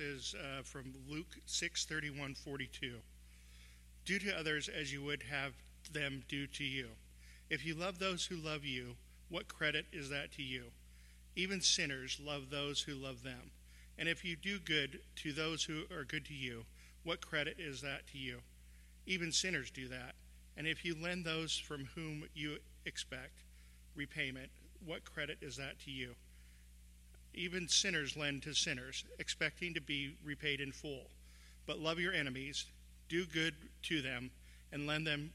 Is uh, from Luke 6 31 42. Do to others as you would have them do to you. If you love those who love you, what credit is that to you? Even sinners love those who love them. And if you do good to those who are good to you, what credit is that to you? Even sinners do that. And if you lend those from whom you expect repayment, what credit is that to you? Even sinners lend to sinners, expecting to be repaid in full. But love your enemies, do good to them, and lend them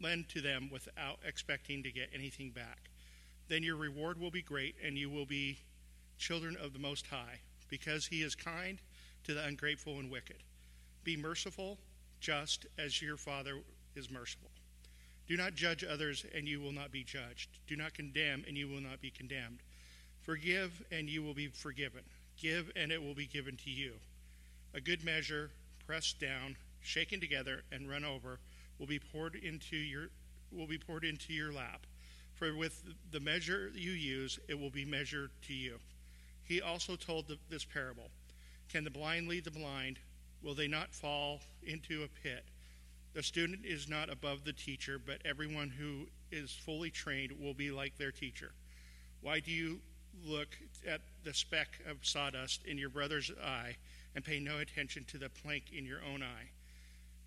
lend to them without expecting to get anything back. Then your reward will be great, and you will be children of the Most High, because He is kind to the ungrateful and wicked. Be merciful, just as your Father is merciful. Do not judge others, and you will not be judged. Do not condemn, and you will not be condemned. Forgive, and you will be forgiven. Give, and it will be given to you. A good measure, pressed down, shaken together, and run over, will be poured into your will be poured into your lap. For with the measure you use, it will be measured to you. He also told the, this parable Can the blind lead the blind? Will they not fall into a pit? The student is not above the teacher, but everyone who is fully trained will be like their teacher. Why do you look at the speck of sawdust in your brother's eye and pay no attention to the plank in your own eye?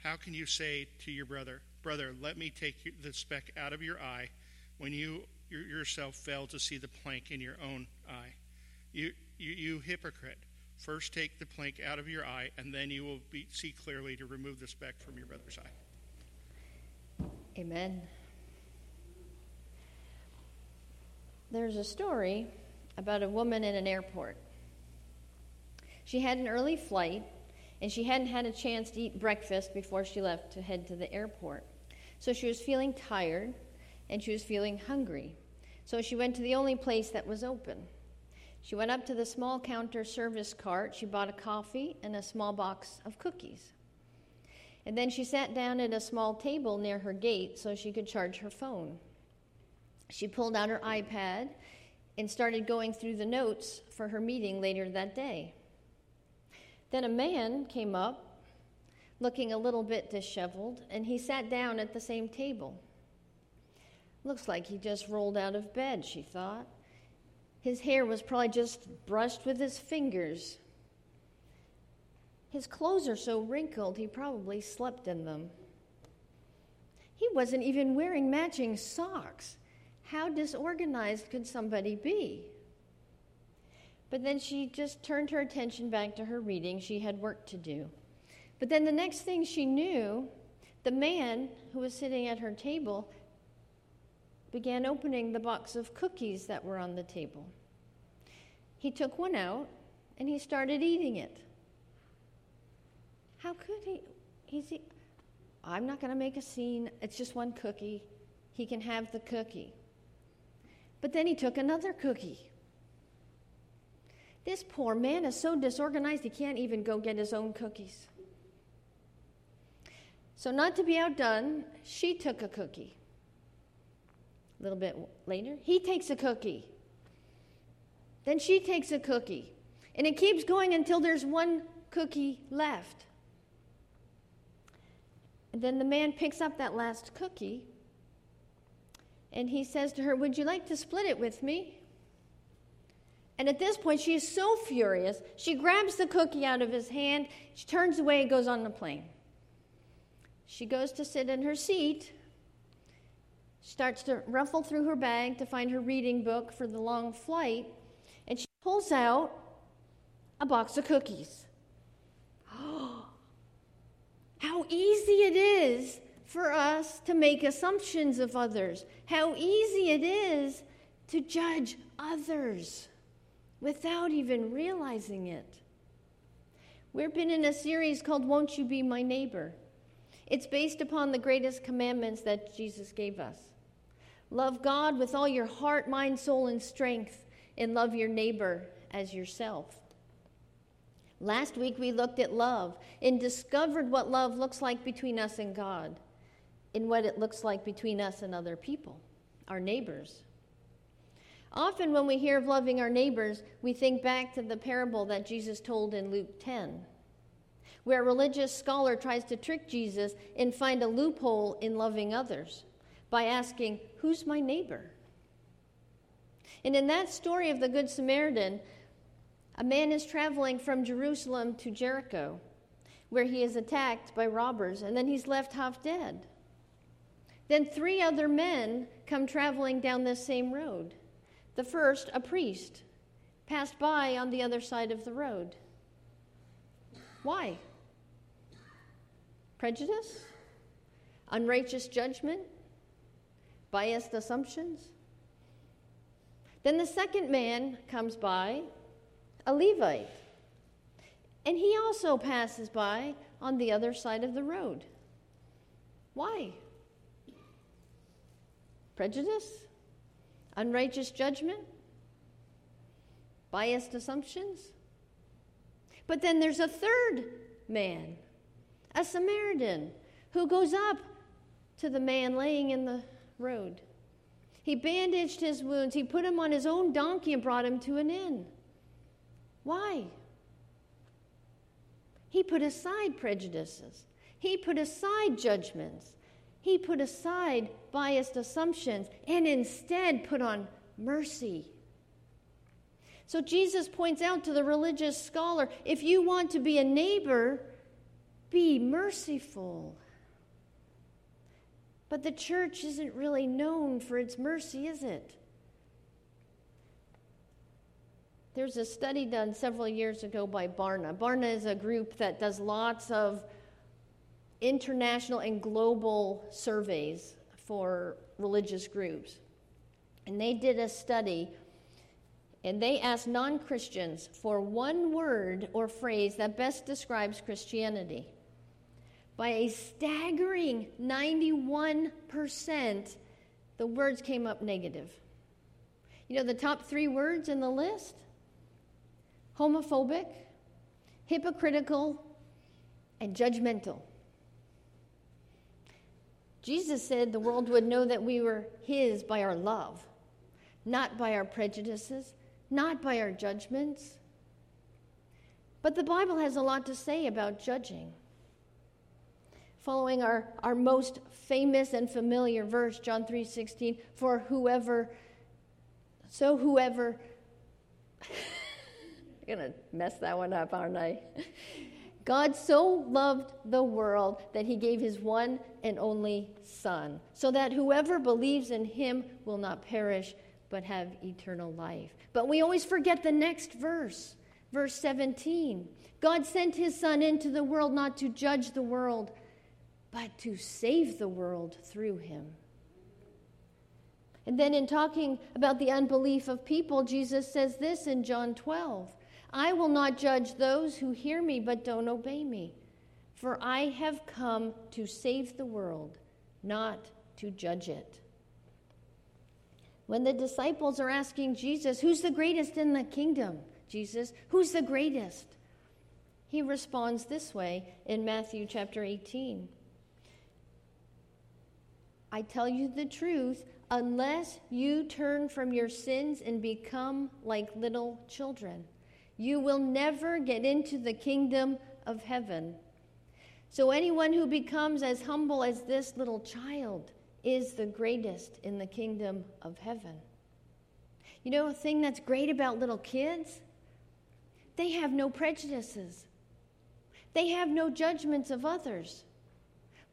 How can you say to your brother, Brother, let me take the speck out of your eye when you yourself fail to see the plank in your own eye? You, you, you hypocrite. First take the plank out of your eye, and then you will be, see clearly to remove the speck from your brother's eye. Amen. There's a story about a woman in an airport. She had an early flight, and she hadn't had a chance to eat breakfast before she left to head to the airport. So she was feeling tired, and she was feeling hungry. So she went to the only place that was open. She went up to the small counter service cart. She bought a coffee and a small box of cookies. And then she sat down at a small table near her gate so she could charge her phone. She pulled out her iPad and started going through the notes for her meeting later that day. Then a man came up, looking a little bit disheveled, and he sat down at the same table. Looks like he just rolled out of bed, she thought. His hair was probably just brushed with his fingers. His clothes are so wrinkled, he probably slept in them. He wasn't even wearing matching socks. How disorganized could somebody be? But then she just turned her attention back to her reading. She had work to do. But then the next thing she knew, the man who was sitting at her table began opening the box of cookies that were on the table. He took one out and he started eating it. How could he? He's, I'm not going to make a scene. It's just one cookie. He can have the cookie. But then he took another cookie. This poor man is so disorganized he can't even go get his own cookies. So, not to be outdone, she took a cookie. A little bit later, he takes a cookie. Then she takes a cookie. And it keeps going until there's one cookie left. And then the man picks up that last cookie and he says to her, Would you like to split it with me? And at this point, she is so furious, she grabs the cookie out of his hand, she turns away and goes on the plane. She goes to sit in her seat starts to ruffle through her bag to find her reading book for the long flight, and she pulls out a box of cookies. How easy it is for us to make assumptions of others. How easy it is to judge others without even realizing it. We've been in a series called Won't You Be My Neighbor? It's based upon the greatest commandments that Jesus gave us. Love God with all your heart, mind, soul, and strength, and love your neighbor as yourself. Last week we looked at love and discovered what love looks like between us and God, and what it looks like between us and other people, our neighbors. Often, when we hear of loving our neighbors, we think back to the parable that Jesus told in Luke 10, where a religious scholar tries to trick Jesus and find a loophole in loving others by asking, Who's my neighbor? And in that story of the Good Samaritan, a man is traveling from Jerusalem to Jericho, where he is attacked by robbers, and then he's left half dead. Then three other men come traveling down this same road. The first, a priest, passed by on the other side of the road. Why? Prejudice? Unrighteous judgment? Biased assumptions? Then the second man comes by, a Levite, and he also passes by on the other side of the road. Why? Prejudice? Unrighteous judgment? Biased assumptions? But then there's a third man, a Samaritan, who goes up to the man laying in the road. He bandaged his wounds, he put him on his own donkey and brought him to an inn. Why? He put aside prejudices, he put aside judgments, he put aside biased assumptions and instead put on mercy. So Jesus points out to the religious scholar if you want to be a neighbor, be merciful. But the church isn't really known for its mercy, is it? There's a study done several years ago by Barna. Barna is a group that does lots of international and global surveys for religious groups. And they did a study and they asked non Christians for one word or phrase that best describes Christianity. By a staggering 91%, the words came up negative. You know the top three words in the list? Homophobic, hypocritical, and judgmental. Jesus said the world would know that we were His by our love, not by our prejudices, not by our judgments. But the Bible has a lot to say about judging. Following our, our most famous and familiar verse, John 3:16, for whoever so whoever I'm gonna mess that one up, aren't I? God so loved the world that he gave his one and only Son, so that whoever believes in him will not perish, but have eternal life. But we always forget the next verse, verse 17. God sent his Son into the world not to judge the world, but to save the world through him. And then, in talking about the unbelief of people, Jesus says this in John 12 I will not judge those who hear me but don't obey me. For I have come to save the world, not to judge it. When the disciples are asking Jesus, Who's the greatest in the kingdom? Jesus, who's the greatest? He responds this way in Matthew chapter 18 I tell you the truth, unless you turn from your sins and become like little children you will never get into the kingdom of heaven. So, anyone who becomes as humble as this little child is the greatest in the kingdom of heaven. You know, a thing that's great about little kids? They have no prejudices, they have no judgments of others.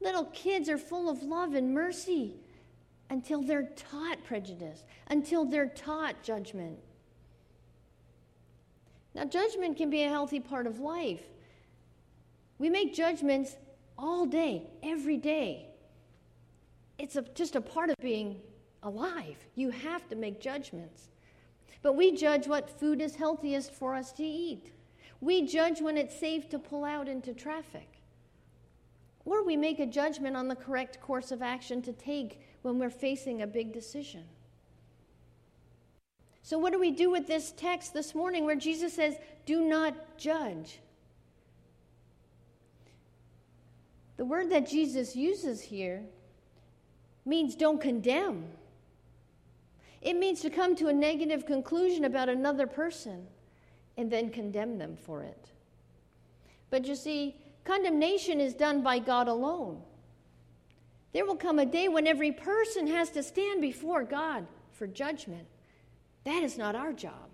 Little kids are full of love and mercy until they're taught prejudice, until they're taught judgment. Now, judgment can be a healthy part of life. We make judgments all day, every day. It's a, just a part of being alive. You have to make judgments. But we judge what food is healthiest for us to eat. We judge when it's safe to pull out into traffic. Or we make a judgment on the correct course of action to take when we're facing a big decision. So, what do we do with this text this morning where Jesus says, Do not judge? The word that Jesus uses here means don't condemn. It means to come to a negative conclusion about another person and then condemn them for it. But you see, condemnation is done by God alone. There will come a day when every person has to stand before God for judgment. That is not our job,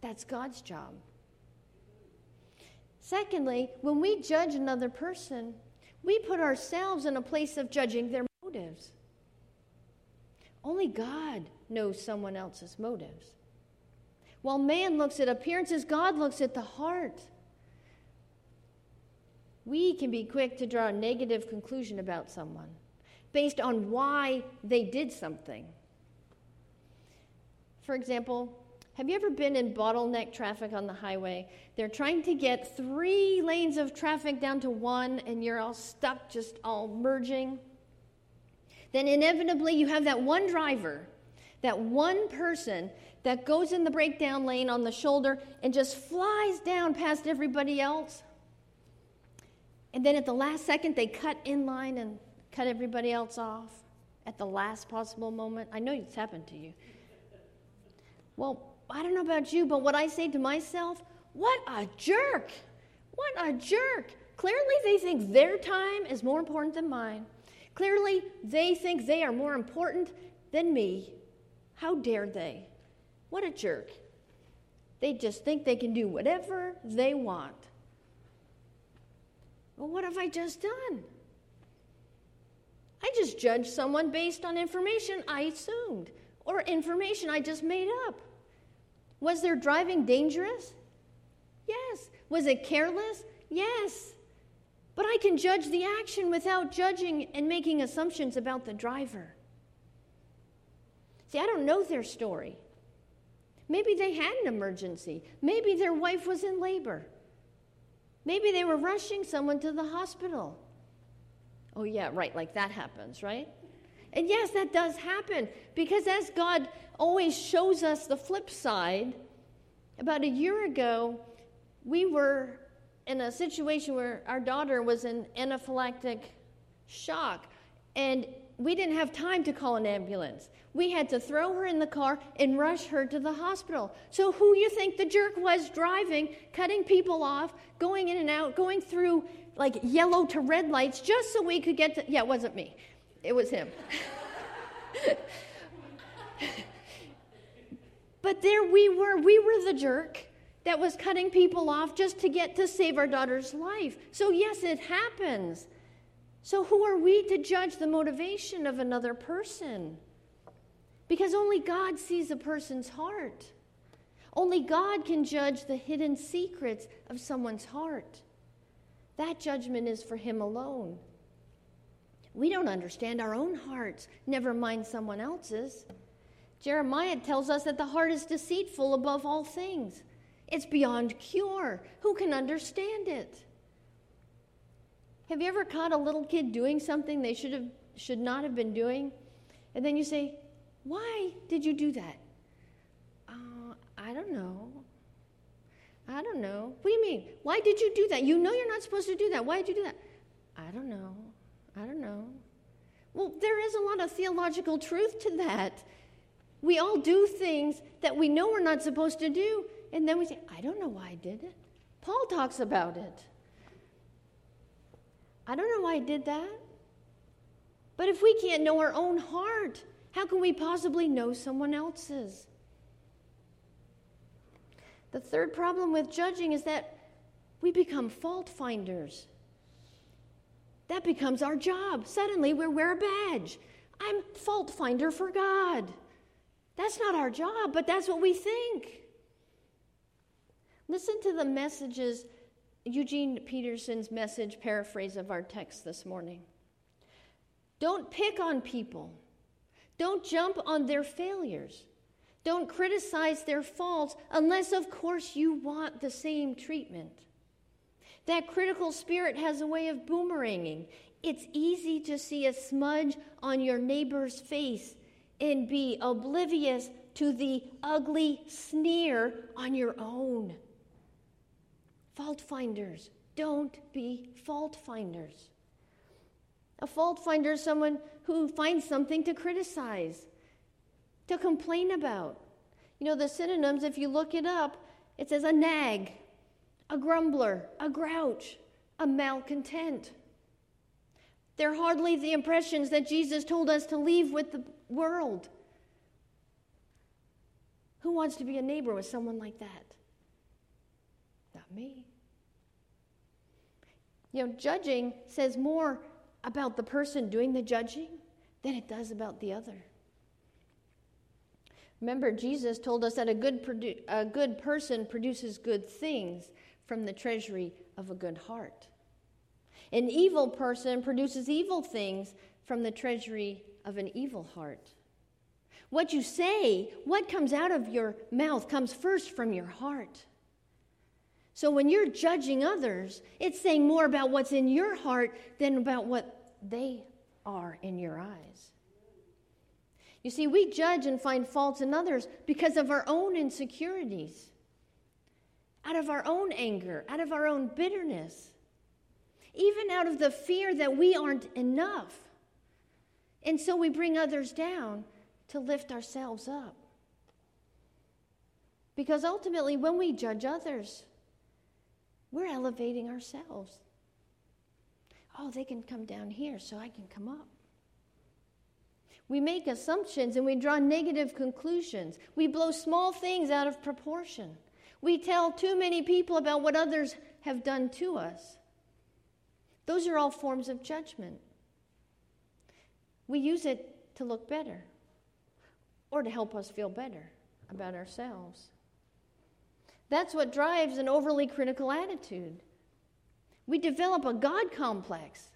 that's God's job. Secondly, when we judge another person, we put ourselves in a place of judging their motives. Only God knows someone else's motives. While man looks at appearances, God looks at the heart. We can be quick to draw a negative conclusion about someone based on why they did something. For example, have you ever been in bottleneck traffic on the highway? They're trying to get three lanes of traffic down to one, and you're all stuck, just all merging. Then inevitably, you have that one driver, that one person that goes in the breakdown lane on the shoulder and just flies down past everybody else. And then at the last second, they cut in line and cut everybody else off at the last possible moment. I know it's happened to you. Well, I don't know about you, but what I say to myself, what a jerk! What a jerk! Clearly, they think their time is more important than mine. Clearly, they think they are more important than me. How dare they? What a jerk. They just think they can do whatever they want. Well, what have I just done? I just judged someone based on information I assumed or information I just made up. Was their driving dangerous? Yes. Was it careless? Yes. But I can judge the action without judging and making assumptions about the driver. See, I don't know their story. Maybe they had an emergency. Maybe their wife was in labor. Maybe they were rushing someone to the hospital. Oh, yeah, right, like that happens, right? And yes, that does happen because as God always shows us the flip side, about a year ago, we were in a situation where our daughter was in anaphylactic shock, and we didn't have time to call an ambulance. We had to throw her in the car and rush her to the hospital. So, who you think the jerk was driving, cutting people off, going in and out, going through like yellow to red lights just so we could get to. Yeah, it wasn't me, it was him. but there we were. We were the jerk that was cutting people off just to get to save our daughter's life. So, yes, it happens. So, who are we to judge the motivation of another person? Because only God sees a person's heart. Only God can judge the hidden secrets of someone's heart. That judgment is for Him alone. We don't understand our own hearts, never mind someone else's. Jeremiah tells us that the heart is deceitful above all things. It's beyond cure. Who can understand it? Have you ever caught a little kid doing something they should have should not have been doing? And then you say, "Why did you do that?" Uh, I don't know. I don't know. What do you mean? Why did you do that? You know you're not supposed to do that. Why did you do that? I don't know. I don't know. Well, there is a lot of theological truth to that. We all do things that we know we're not supposed to do, and then we say, I don't know why I did it. Paul talks about it. I don't know why I did that. But if we can't know our own heart, how can we possibly know someone else's? The third problem with judging is that we become fault finders. That becomes our job. Suddenly we wear a badge. I'm fault finder for God. That's not our job, but that's what we think. Listen to the messages, Eugene Peterson's message paraphrase of our text this morning. Don't pick on people. Don't jump on their failures. Don't criticize their faults unless, of course, you want the same treatment. That critical spirit has a way of boomeranging. It's easy to see a smudge on your neighbor's face and be oblivious to the ugly sneer on your own. Fault finders, don't be fault finders. A fault finder is someone who finds something to criticize to complain about. You know, the synonyms, if you look it up, it says a nag, a grumbler, a grouch, a malcontent. They're hardly the impressions that Jesus told us to leave with the world. Who wants to be a neighbor with someone like that? Not me. You know, judging says more about the person doing the judging than it does about the other. Remember, Jesus told us that a good, produ- a good person produces good things from the treasury of a good heart. An evil person produces evil things from the treasury of an evil heart. What you say, what comes out of your mouth, comes first from your heart. So when you're judging others, it's saying more about what's in your heart than about what they are in your eyes. You see, we judge and find faults in others because of our own insecurities, out of our own anger, out of our own bitterness, even out of the fear that we aren't enough. And so we bring others down to lift ourselves up. Because ultimately, when we judge others, we're elevating ourselves. Oh, they can come down here, so I can come up. We make assumptions and we draw negative conclusions. We blow small things out of proportion. We tell too many people about what others have done to us. Those are all forms of judgment. We use it to look better or to help us feel better about ourselves. That's what drives an overly critical attitude. We develop a God complex.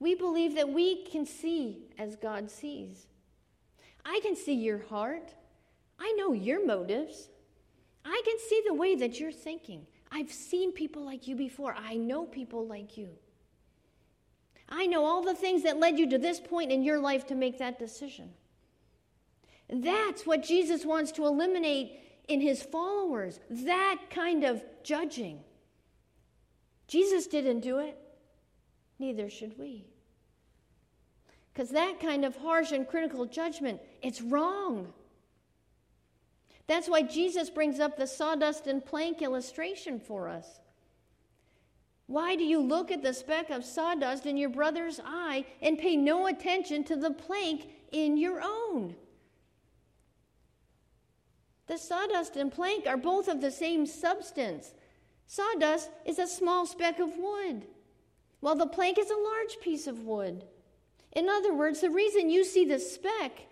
We believe that we can see as God sees. I can see your heart. I know your motives. I can see the way that you're thinking. I've seen people like you before. I know people like you. I know all the things that led you to this point in your life to make that decision. That's what Jesus wants to eliminate in his followers that kind of judging. Jesus didn't do it, neither should we. Because that kind of harsh and critical judgment, it's wrong. That's why Jesus brings up the sawdust and plank illustration for us. Why do you look at the speck of sawdust in your brother's eye and pay no attention to the plank in your own? The sawdust and plank are both of the same substance. Sawdust is a small speck of wood, while the plank is a large piece of wood. In other words, the reason you see the speck,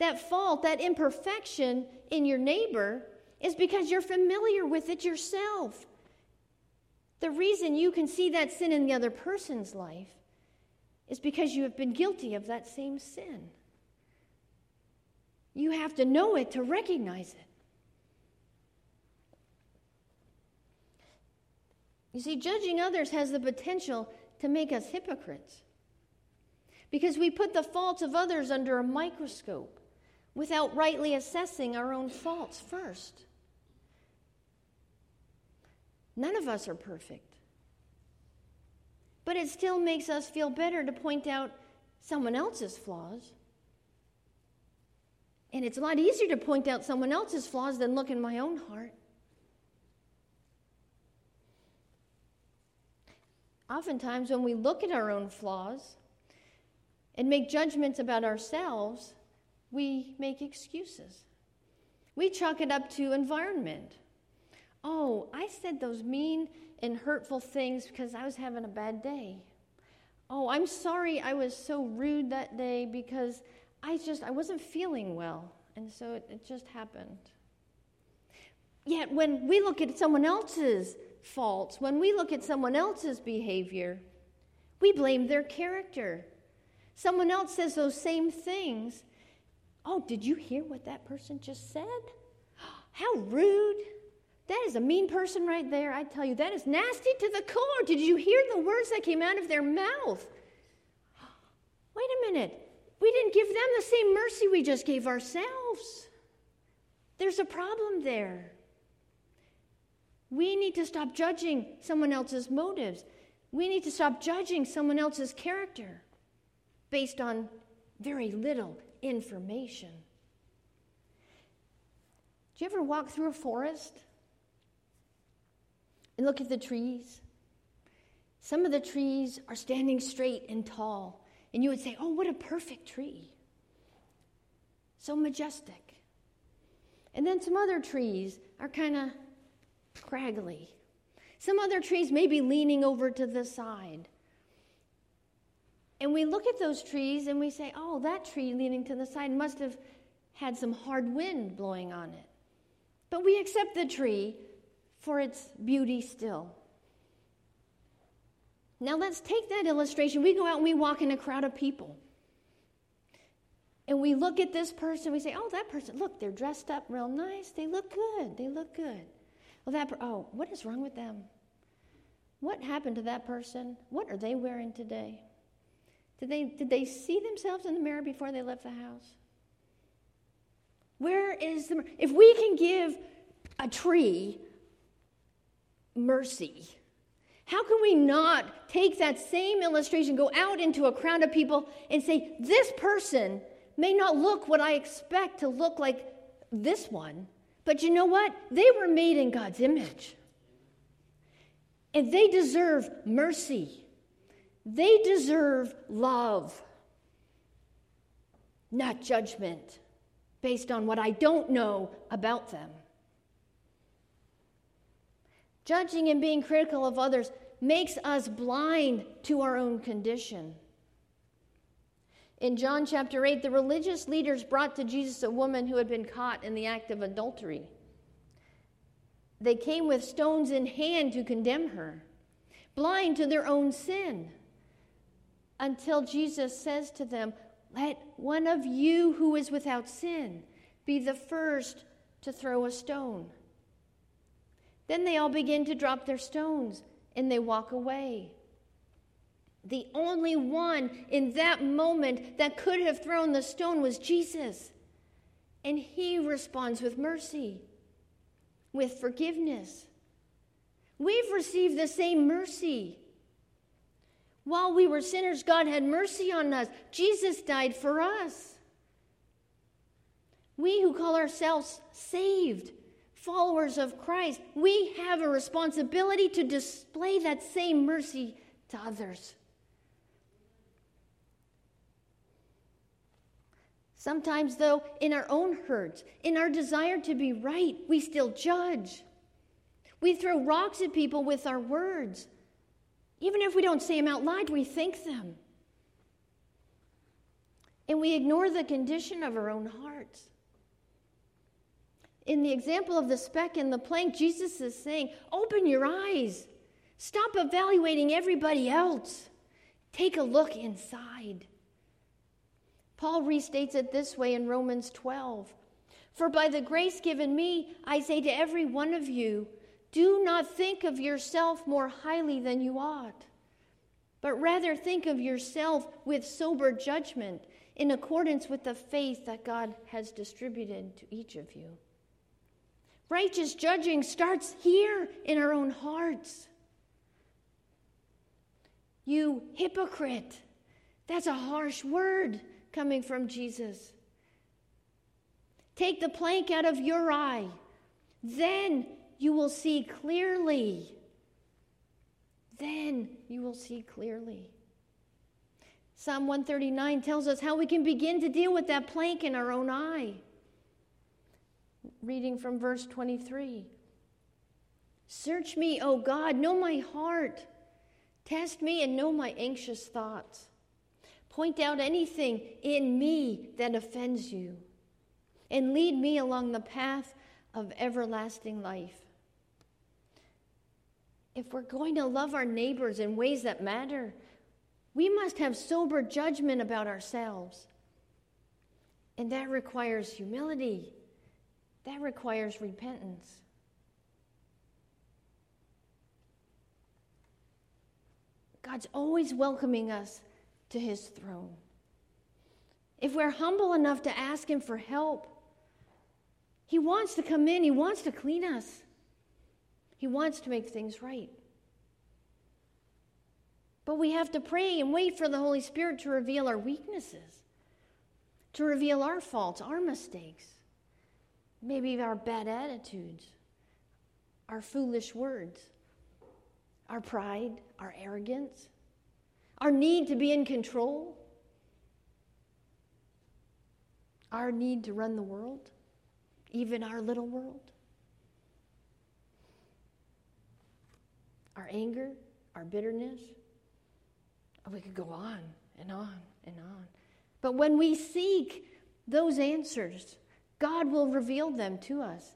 that fault, that imperfection in your neighbor, is because you're familiar with it yourself. The reason you can see that sin in the other person's life is because you have been guilty of that same sin. You have to know it to recognize it. You see, judging others has the potential to make us hypocrites because we put the faults of others under a microscope without rightly assessing our own faults first. None of us are perfect. But it still makes us feel better to point out someone else's flaws and it's a lot easier to point out someone else's flaws than look in my own heart. Oftentimes, when we look at our own flaws and make judgments about ourselves, we make excuses. We chalk it up to environment. Oh, I said those mean and hurtful things because I was having a bad day. Oh, I'm sorry I was so rude that day because I just, I wasn't feeling well. And so it, it just happened. Yet when we look at someone else's faults, when we look at someone else's behavior, we blame their character. Someone else says those same things. Oh, did you hear what that person just said? How rude. That is a mean person right there. I tell you, that is nasty to the core. Did you hear the words that came out of their mouth? Wait a minute. We didn't give them the same mercy we just gave ourselves. There's a problem there. We need to stop judging someone else's motives. We need to stop judging someone else's character based on very little information. Do you ever walk through a forest and look at the trees? Some of the trees are standing straight and tall, and you would say, Oh, what a perfect tree! So majestic. And then some other trees are kind of craggly. Some other trees may be leaning over to the side. And we look at those trees and we say, oh, that tree leaning to the side must have had some hard wind blowing on it. But we accept the tree for its beauty still. Now let's take that illustration. We go out and we walk in a crowd of people. And we look at this person, we say, oh, that person, look, they're dressed up real nice. They look good. They look good. Well, that, oh, what is wrong with them? What happened to that person? What are they wearing today? Did they, did they see themselves in the mirror before they left the house? Where is the. If we can give a tree mercy, how can we not take that same illustration, go out into a crowd of people, and say, this person may not look what I expect to look like this one, but you know what? They were made in God's image. And they deserve mercy. They deserve love, not judgment based on what I don't know about them. Judging and being critical of others makes us blind to our own condition. In John chapter 8, the religious leaders brought to Jesus a woman who had been caught in the act of adultery. They came with stones in hand to condemn her, blind to their own sin until Jesus says to them, Let one of you who is without sin be the first to throw a stone. Then they all begin to drop their stones and they walk away. The only one in that moment that could have thrown the stone was Jesus. And he responds with mercy, with forgiveness. We've received the same mercy. While we were sinners, God had mercy on us. Jesus died for us. We who call ourselves saved, followers of Christ, we have a responsibility to display that same mercy to others. Sometimes, though, in our own hurts, in our desire to be right, we still judge. We throw rocks at people with our words. Even if we don't say them out loud, we think them. And we ignore the condition of our own hearts. In the example of the speck in the plank, Jesus is saying, Open your eyes. Stop evaluating everybody else. Take a look inside. Paul restates it this way in Romans 12 For by the grace given me, I say to every one of you, do not think of yourself more highly than you ought, but rather think of yourself with sober judgment in accordance with the faith that God has distributed to each of you. Righteous judging starts here in our own hearts. You hypocrite. That's a harsh word coming from Jesus. Take the plank out of your eye. Then you will see clearly. Then you will see clearly. Psalm 139 tells us how we can begin to deal with that plank in our own eye. Reading from verse 23 Search me, O God, know my heart. Test me and know my anxious thoughts. Point out anything in me that offends you, and lead me along the path of everlasting life if we're going to love our neighbors in ways that matter, we must have sober judgment about ourselves. And that requires humility, that requires repentance. God's always welcoming us to his throne. If we're humble enough to ask him for help, he wants to come in, he wants to clean us. He wants to make things right. But we have to pray and wait for the Holy Spirit to reveal our weaknesses, to reveal our faults, our mistakes. maybe our bad attitudes, our foolish words, our pride, our arrogance, our need to be in control, our need to run the world, even our little world, our anger, our bitterness. Oh, we could go on and on and on. But when we seek those answers, God will reveal them to us.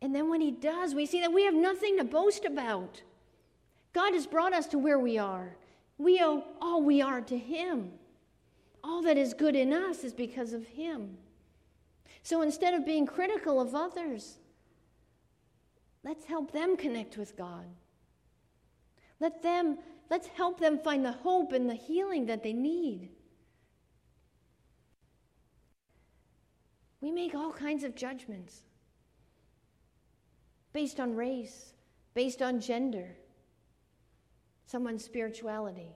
And then when He does, we see that we have nothing to boast about. God has brought us to where we are. We owe all we are to Him. All that is good in us is because of Him. So instead of being critical of others, let's help them connect with God. Let them, let's help them find the hope and the healing that they need. We make all kinds of judgments based on race, based on gender, someone's spirituality,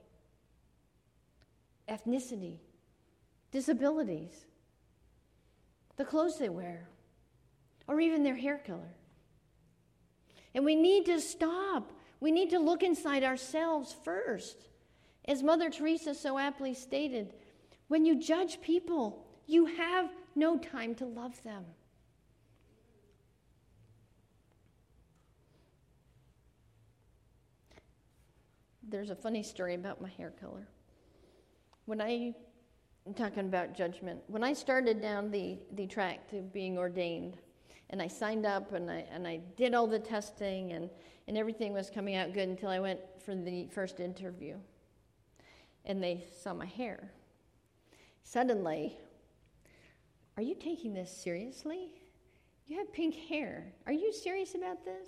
ethnicity, disabilities, the clothes they wear, or even their hair color. And we need to stop. We need to look inside ourselves first. As Mother Teresa so aptly stated, when you judge people, you have no time to love them. There's a funny story about my hair color. When I, I'm talking about judgment, when I started down the, the track to being ordained, and I signed up and I, and I did all the testing, and, and everything was coming out good until I went for the first interview. And they saw my hair. Suddenly, are you taking this seriously? You have pink hair. Are you serious about this?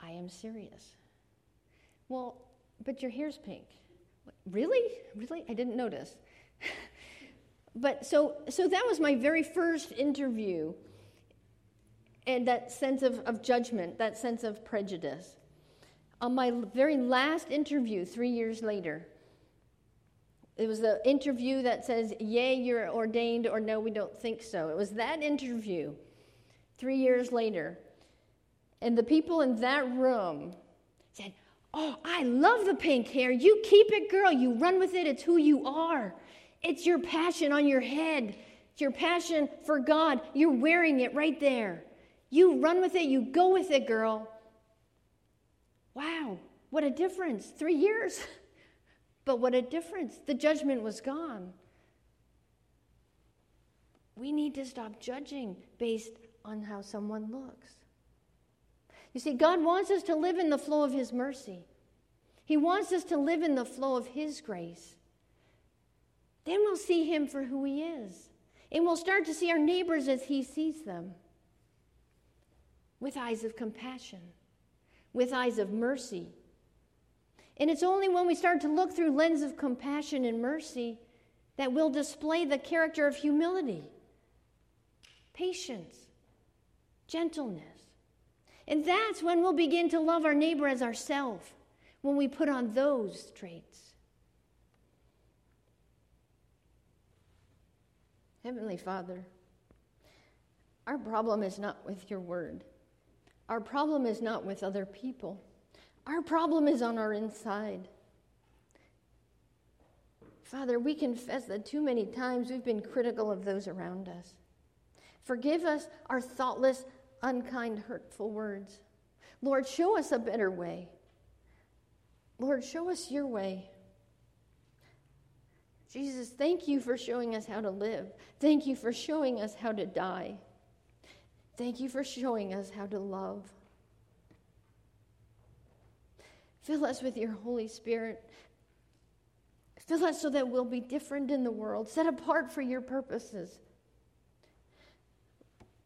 I am serious. Well, but your hair's pink. Really? Really? I didn't notice. but so so that was my very first interview and that sense of, of judgment, that sense of prejudice. On my very last interview, three years later, it was the interview that says, Yay, you're ordained, or No, we don't think so. It was that interview three years later. And the people in that room said, Oh, I love the pink hair. You keep it, girl. You run with it. It's who you are. It's your passion on your head. It's your passion for God. You're wearing it right there. You run with it. You go with it, girl. Wow, what a difference. Three years. But what a difference. The judgment was gone. We need to stop judging based on how someone looks. You see, God wants us to live in the flow of His mercy, He wants us to live in the flow of His grace. Then we'll see Him for who He is. And we'll start to see our neighbors as He sees them with eyes of compassion, with eyes of mercy and it's only when we start to look through lens of compassion and mercy that we'll display the character of humility, patience, gentleness. And that's when we'll begin to love our neighbor as ourselves, when we put on those traits. Heavenly Father, our problem is not with your word. Our problem is not with other people. Our problem is on our inside. Father, we confess that too many times we've been critical of those around us. Forgive us our thoughtless, unkind, hurtful words. Lord, show us a better way. Lord, show us your way. Jesus, thank you for showing us how to live. Thank you for showing us how to die. Thank you for showing us how to love. Fill us with your Holy Spirit. Fill us so that we'll be different in the world, set apart for your purposes.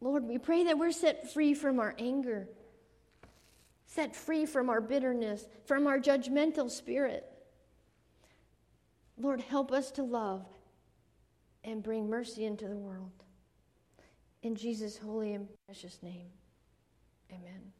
Lord, we pray that we're set free from our anger, set free from our bitterness, from our judgmental spirit. Lord, help us to love and bring mercy into the world. In Jesus' holy and precious name, amen.